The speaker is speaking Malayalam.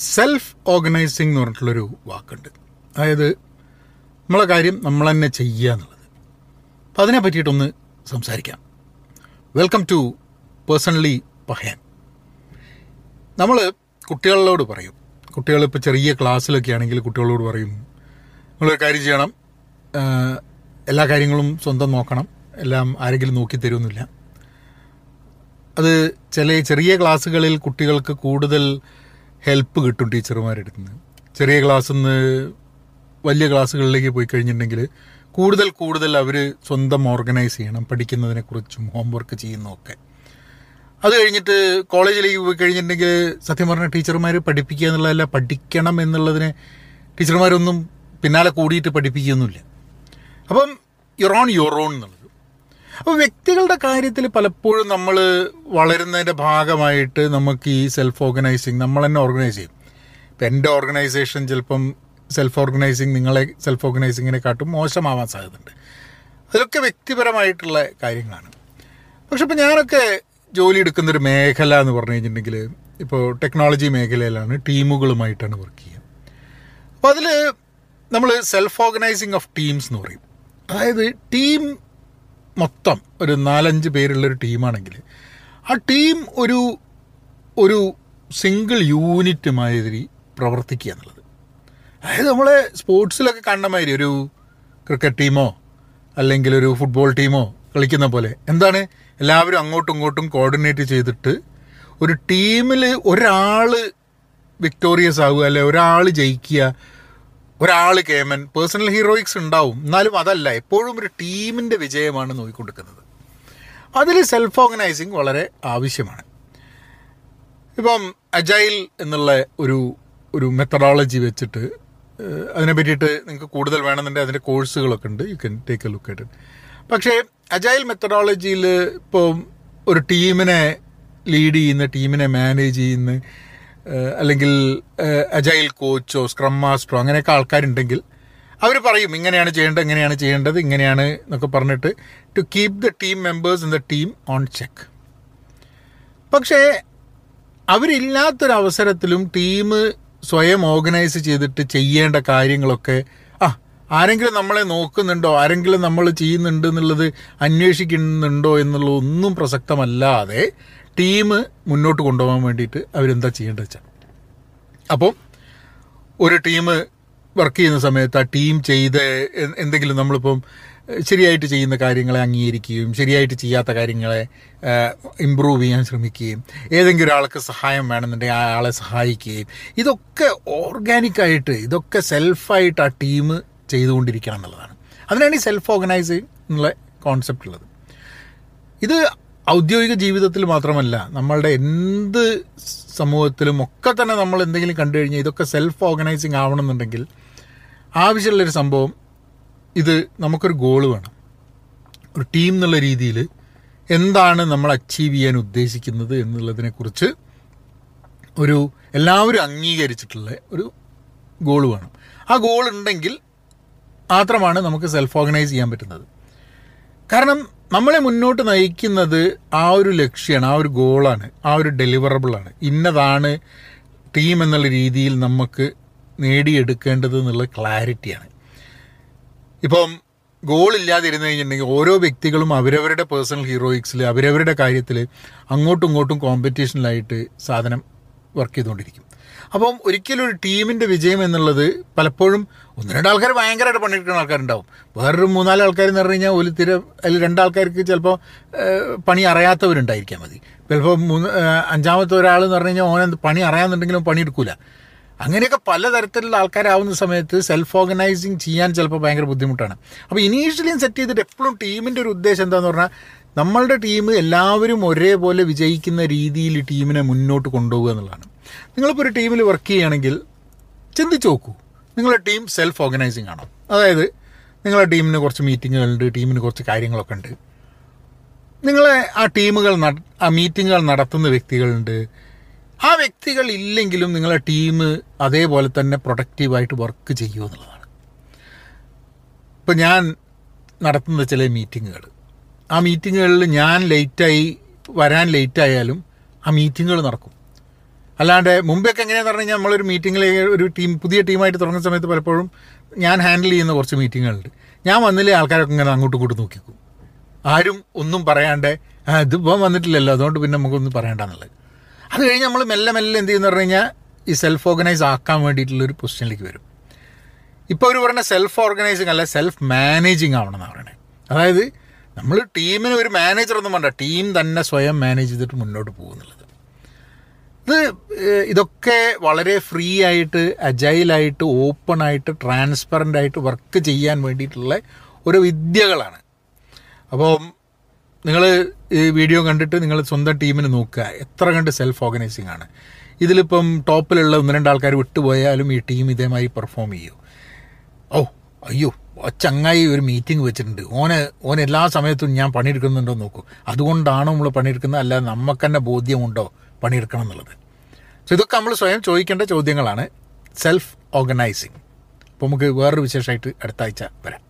സെൽഫ് ഓർഗനൈസിങ് എന്ന് പറഞ്ഞിട്ടുള്ളൊരു വാക്കുണ്ട്. അതായത് നമ്മളെ കാര്യം നമ്മൾ തന്നെ ചെയ്യുക എന്നുള്ളത്. അപ്പം അതിനെ പറ്റിയിട്ടൊന്ന് സംസാരിക്കാം. വെൽക്കം ടു പേഴ്സണലി പഹയൻ നമ്മൾ കുട്ടികളോട് പറയും. കുട്ടികൾ ഇപ്പോൾ ചെറിയ ക്ലാസ്സിലൊക്കെ ആണെങ്കിൽ കുട്ടികളോട് പറയും നിങ്ങളൊരു കാര്യം ചെയ്യണം. എല്ലാ കാര്യങ്ങളും സ്വന്തം നോക്കണം. എല്ലാം ആരെങ്കിലും നോക്കി തരുമെന്നില്ല അത് ചില ചെറിയ ക്ലാസ്സുകളിൽ കുട്ടികൾക്ക് കൂടുതൽ ഹെൽപ്പ് കിട്ടും ടീച്ചർമാരെടുത്ത് നിന്ന് ചെറിയ ക്ലാസ്സിൽ നിന്ന് വലിയ ക്ലാസ്സുകളിലേക്ക് പോയി കഴിഞ്ഞിട്ടുണ്ടെങ്കിൽ കൂടുതൽ കൂടുതൽ അവർ സ്വന്തം ഓർഗനൈസ് ചെയ്യണം പഠിക്കുന്നതിനെക്കുറിച്ചും ഹോംവർക്ക് ചെയ്യുന്നതൊക്കെ അത് കഴിഞ്ഞിട്ട് കോളേജിലേക്ക് പോയി കഴിഞ്ഞിട്ടുണ്ടെങ്കിൽ സത്യം പറഞ്ഞാൽ ടീച്ചർമാർ പഠിപ്പിക്കുക എന്നുള്ളതല്ല പഠിക്കണം എന്നുള്ളതിനെ ടീച്ചർമാരൊന്നും പിന്നാലെ കൂടിയിട്ട് പഠിപ്പിക്കുകയൊന്നുമില്ല. അപ്പം യുറോൺ യുറോൺ എന്നുള്ളത്. അപ്പോൾ വ്യക്തികളുടെ കാര്യത്തിൽ പലപ്പോഴും നമ്മൾ വളരുന്നതിന്റെ ഭാഗമായിട്ട് നമുക്ക് ഈ സെൽഫ് ഓർഗനൈസിങ് നമ്മൾ തന്നെ ഓർഗനൈസ് ചെയ്യും. ഇപ്പം എന്റെ ഓർഗനൈസേഷൻ ചിലപ്പം സെൽഫ് ഓർഗനൈസിങ് നിങ്ങളെ സെൽഫ് ഓർഗനൈസിങ്ങിനെ കാട്ടും മോശമാവാൻ സാധ്യതയുണ്ട്. അതൊക്കെ വ്യക്തിപരമായിട്ടുള്ള കാര്യങ്ങളാണ്. പക്ഷെ ഇപ്പോൾ ഞാനൊക്കെ ജോലി എടുക്കുന്നൊരു മേഖല എന്ന് പറഞ്ഞു കഴിഞ്ഞിട്ടുണ്ടെങ്കിൽ ഇപ്പോൾ ടെക്നോളജി മേഖലയിലാണ് ടീമുകളുമായിട്ടാണ് വർക്ക് ചെയ്യുക. അപ്പോൾ അതിൽ നമ്മൾ സെൽഫ് ഓർഗനൈസിങ് ഓഫ് ടീംസ് എന്ന് പറയും. അതായത് ടീം മൊത്തം ഒരു നാലഞ്ച് പേരുള്ളൊരു ടീമാണെങ്കിൽ ആ ടീം ഒരു ഒരു സിംഗിൾ യൂണിറ്റ് മാതിരി പ്രവർത്തിക്കുക എന്നുള്ളത്. അതായത് നമ്മളെ സ്പോർട്സിലൊക്കെ കാണുന്ന മാതിരി ഒരു ക്രിക്കറ്റ് ടീമോ അല്ലെങ്കിൽ ഒരു ഫുട്ബോൾ ടീമോ കളിക്കുന്ന പോലെ എന്താണ്? എല്ലാവരും അങ്ങോട്ടും ഇങ്ങോട്ടും കോർഡിനേറ്റ് ചെയ്തിട്ട് ഒരു ടീമിൽ ഒരാൾ വിക്ടോറിയസ് ആവുക അല്ലെ ഒരാൾ ജയിക്കുക ഒരാൾ കേമൻ പേഴ്സണൽ ഹീറോയിക്സ് ഉണ്ടാവും. എന്നാലും അതല്ല എപ്പോഴും ഒരു ടീമിന്റെ വിജയമാണ് നോക്കിക്കൊടുക്കുന്നത് അതിൽ സെൽഫ് ഓർഗനൈസിങ് വളരെ ആവശ്യമാണ്. ഇപ്പം അജൈൽ എന്നുള്ള ഒരു ഒരു മെത്തഡോളജി വെച്ചിട്ട് അതിനെ പറ്റിയിട്ട് നിങ്ങൾക്ക് കൂടുതൽ വേണമെന്നുണ്ടെങ്കിൽ അതിന്റെ കോഴ്സുകളൊക്കെ ഉണ്ട്. You can take a look ആയിട്ട് പക്ഷേ അജൈൽ മെത്തഡോളജിയിൽ ഇപ്പം ഒരു ടീമിനെ ലീഡ് ചെയ്യുന്ന ടീമിനെ മാനേജ് ചെയ്യുന്ന അല്ലെങ്കിൽ അജൈൽ കോച്ചോ സ്ക്രം മാസ്റ്ററോ അങ്ങനെയൊക്കെ ആൾക്കാരുണ്ടെങ്കിൽ അവർ പറയും ഇങ്ങനെയാണ് ചെയ്യേണ്ടത് ഇങ്ങനെയാണ് ചെയ്യേണ്ടത് ഇങ്ങനെയാണ് എന്നൊക്കെ പറഞ്ഞിട്ട് to keep the team members in the team on check പക്ഷേ അവരില്ലാത്തൊരവസരത്തിലും ടീം സ്വയം ഓർഗനൈസ് ചെയ്തിട്ട് ചെയ്യേണ്ട കാര്യങ്ങളൊക്കെ ആ ആരെങ്കിലും നമ്മളെ നോക്കുന്നുണ്ടോ ആരെങ്കിലും നമ്മൾ ചെയ്യുന്നുണ്ട് എന്നുള്ളത് അന്വേഷിക്കുന്നുണ്ടോ എന്നുള്ള ഒന്നും പ്രസക്തമല്ലാതെ ടീം മുന്നോട്ട് കൊണ്ടുപോകാൻ വേണ്ടിയിട്ട് അവരെന്താ ചെയ്യേണ്ടത് വെച്ചാൽ അപ്പം ഒരു ടീം വർക്ക് ചെയ്യുന്ന സമയത്ത് ആ ടീം ചെയ്ത് എന്തെങ്കിലും നമ്മളിപ്പം ശരിയായിട്ട് ചെയ്യുന്ന കാര്യങ്ങളെ അംഗീകരിക്കുകയും ശരിയായിട്ട് ചെയ്യാത്ത കാര്യങ്ങളെ ഇമ്പ്രൂവ് ചെയ്യാൻ ശ്രമിക്കുകയും ഏതെങ്കിലും ഒരാൾക്ക് സഹായം വേണമെന്നുണ്ടെങ്കിൽ ആ ആളെ സഹായിക്കുകയും ഇതൊക്കെ ഓർഗാനിക്കായിട്ട് ഇതൊക്കെ സെൽഫായിട്ട് ആ ടീം ചെയ്തുകൊണ്ടിരിക്കണം എന്നുള്ളതാണ്. അതിനാണ് ഈ സെൽഫ് ഓർഗനൈസിങ് എന്നുള്ള കോൺസെപ്റ്റ് ഉള്ളത്. ഇത് ഔദ്യോഗിക ജീവിതത്തിൽ മാത്രമല്ല നമ്മളുടെ എന്ത് സമൂഹത്തിലും ഒക്കെ തന്നെ നമ്മൾ എന്തെങ്കിലും കണ്ടു കഴിഞ്ഞാൽ ഇതൊക്കെ സെൽഫ് ഓർഗനൈസിങ് ആവണമെന്നുണ്ടെങ്കിൽ ആവശ്യമുള്ളൊരു സംഭവം ഇത് നമുക്കൊരു ഗോൾ വേണം. ഒരു ടീം എന്നുള്ള രീതിയിൽ എന്താണ് നമ്മൾ അച്ചീവ് ചെയ്യാൻ ഉദ്ദേശിക്കുന്നത് എന്നുള്ളതിനെക്കുറിച്ച് ഒരു എല്ലാവരും അംഗീകരിച്ചിട്ടുള്ള ഒരു ഗോൾ വേണം. ആ ഗോൾ ഉണ്ടെങ്കിൽ മാത്രമാണ് നമുക്ക് സെൽഫ് ഓർഗനൈസ് ചെയ്യാൻ പറ്റുന്നത്. കാരണം നമ്മളെ മുന്നോട്ട് നയിക്കുന്നത് ആ ഒരു ലക്ഷ്യമാണ് ആ ഒരു ഗോളാണ് ആ ഒരു ഡെലിവറബിളാണ്. ഇന്നതാണ് ടീം എന്നുള്ള രീതിയിൽ നമുക്ക് നേടിയെടുക്കേണ്ടത് എന്നുള്ള ക്ലാരിറ്റിയാണ്. ഇപ്പം ഗോൾ ഇല്ലാതിരുന്നു കഴിഞ്ഞിട്ടുണ്ടെങ്കിൽ ഓരോ വ്യക്തികളും അവരവരുടെ പേഴ്സണൽ ഹീറോയിക്സിൽ അവരവരുടെ കാര്യത്തിൽ അങ്ങോട്ടും ഇങ്ങോട്ടും കോമ്പറ്റീഷനിലായിട്ട് സാധനം വർക്ക് ചെയ്തുകൊണ്ടിരിക്കും. അപ്പം ഒരിക്കലും ഒരു ടീമിന്റെ വിജയം എന്നുള്ളത് പലപ്പോഴും ഒന്ന് രണ്ട് ആൾക്കാർ ഭയങ്കരമായിട്ട് പണിയെടുക്കുന്ന ആൾക്കാരുണ്ടാവും. വേറൊരു മൂന്നാൽ ആൾക്കാർ എന്ന് പറഞ്ഞു കഴിഞ്ഞാൽ ഒരു തിര അതിൽ രണ്ടാൾക്കാർക്ക് ചിലപ്പോൾ പണി അറിയാത്തവരുണ്ടായിരിക്കാം മതി. ചിലപ്പോൾ മൂന്ന് അഞ്ചാമത്തെ ഒരാൾ എന്ന് പറഞ്ഞു കഴിഞ്ഞാൽ ഓനെ പണി അറിയാമെന്നുണ്ടെങ്കിലും പണിയെടുക്കില്ല അങ്ങനെയൊക്കെ പലതരത്തിലുള്ള ആൾക്കാരാവുന്ന സമയത്ത് സെൽഫ് ഓർഗനൈസിങ് ചെയ്യാൻ ചിലപ്പോൾ ഭയങ്കര ബുദ്ധിമുട്ടാണ്. അപ്പോൾ ഇനീഷ്യലിയും സെറ്റ് ചെയ്തിട്ട് എപ്പോഴും ടീമിന്റെ ഒരു ഉദ്ദേശം എന്താന്ന് പറഞ്ഞാൽ നമ്മളുടെ ടീം എല്ലാവരും ഒരേപോലെ വിജയിക്കുന്ന രീതിയിൽ ടീമിനെ മുന്നോട്ട് കൊണ്ടുപോകുക എന്നുള്ളതാണ്. നിങ്ങളിപ്പോൾ ഒരു ടീമിൽ വർക്ക് ചെയ്യുകയാണെങ്കിൽ ചിന്തിച്ച് നോക്കൂ. നിങ്ങളുടെ ടീം സെൽഫ് ഓർഗനൈസിങ് ആണ്? അതായത് നിങ്ങളുടെ ടീമിന് കുറച്ച് മീറ്റിങ്ങുകളുണ്ട് ടീമിന് കുറച്ച് കാര്യങ്ങളൊക്കെ ഉണ്ട്. നിങ്ങളെ ആ ടീമുകൾ ആ മീറ്റിങ്ങുകൾ നടത്തുന്ന വ്യക്തികളുണ്ട് ആ വ്യക്തികൾ ഇല്ലെങ്കിലും നിങ്ങളുടെ ടീം അതേപോലെ തന്നെ പ്രൊഡക്റ്റീവായിട്ട് വർക്ക് ചെയ്യുമോ എന്നുള്ളതാണ്. ഇപ്പം ഞാൻ നടത്തുന്ന ചില മീറ്റിങ്ങുകൾ ആ മീറ്റിങ്ങുകളിൽ ഞാൻ ലേറ്റായി വരാൻ ലേറ്റായാലും ആ മീറ്റിങ്ങുകൾ നടക്കും. അല്ലാണ്ട് മുമ്പൊക്കെ എങ്ങനെയാണെന്ന് പറഞ്ഞു കഴിഞ്ഞാൽ നമ്മളൊരു മീറ്റിങ്ങിൽ ഒരു ടീം പുതിയ ടീമായിട്ട് തുടങ്ങുന്ന സമയത്ത് പലപ്പോഴും ഞാൻ ഹാൻഡിൽ ചെയ്യുന്ന കുറച്ച് മീറ്റിങ്ങുകളുണ്ട് ഞാൻ വന്നില്ലേ ആൾക്കാരൊക്കെ ഇങ്ങനെ അങ്ങോട്ടും ഇങ്ങോട്ടും നോക്കിക്കും. ആരും ഒന്നും പറയാണ്ട് ഇതിപ്പോൾ വന്നിട്ടില്ലല്ലോ അതുകൊണ്ട് പിന്നെ നമുക്കൊന്നും പറയണ്ടെന്നുള്ളത്. അത് കഴിഞ്ഞ് നമ്മൾ മെല്ലെ മെല്ലെ എന്ത് ചെയ്യുന്ന പറഞ്ഞു കഴിഞ്ഞാൽ ഈ സെൽഫ് ഓർഗനൈസ് ആക്കാൻ വേണ്ടിയിട്ടുള്ളൊരു പൊസിഷനിലേക്ക് വരും. ഇപ്പോൾ അവർ പറയുന്ന സെൽഫ് ഓർഗനൈസിങ് അല്ല സെൽഫ് മാനേജിങ് ആവണം എന്നാണ് പറയുന്നത് അതായത് നമ്മൾ ടീമിന് ഒരു മാനേജർ ഒന്നും വേണ്ട ടീം തന്നെ സ്വയം മാനേജ് ചെയ്തിട്ട് മുന്നോട്ട് പോകുന്നുള്ളത്. ഇത് ഇതൊക്കെ വളരെ ഫ്രീ ആയിട്ട് അജൈലായിട്ട് ഓപ്പൺ ആയിട്ട് ട്രാൻസ്പെറന്റ് ആയിട്ട് വർക്ക് ചെയ്യാൻ വേണ്ടിയിട്ടുള്ള ഒരു വിദ്യകളാണ്. അപ്പോൾ നിങ്ങൾ ഈ വീഡിയോ കണ്ടിട്ട് നിങ്ങൾ സ്വന്തം ടീമിന് നോക്കുക. എത്ര കണ്ട് സെൽഫ് ഓർഗനൈസിങ് ആണ്. ഇതിലിപ്പം ടോപ്പിലുള്ള ഒന്ന് രണ്ട് ആൾക്കാർ വിട്ടുപോയാലും ഈ ടീം ഇതേമാതിരി പെർഫോം ചെയ്യൂ. ഓ അയ്യോ ഒച്ചങ്ങായി ചങ്ങായി ഒരു മീറ്റിംഗ് വെച്ചിട്ടുണ്ട്. ഓനെ ഓൻ എല്ലാ സമയത്തും ഞാൻ പണിയെടുക്കുന്നുണ്ടോ നോക്കൂ. അതുകൊണ്ടാണോ നമ്മൾ പണിയെടുക്കുന്നത്? അല്ലാതെ നമുക്ക് തന്നെ ബോധ്യമുണ്ടോ പണിയെടുക്കണം എന്നുള്ളത്? സോ ഇതൊക്കെ നമ്മൾ സ്വയം ചോദിക്കേണ്ട ചോദ്യങ്ങളാണ്. സെൽഫ് ഓർഗനൈസിങ് അപ്പോൾ നമുക്ക് വേറൊരു വിശേഷമായിട്ട് അടുത്ത ആഴ്ച വരാം.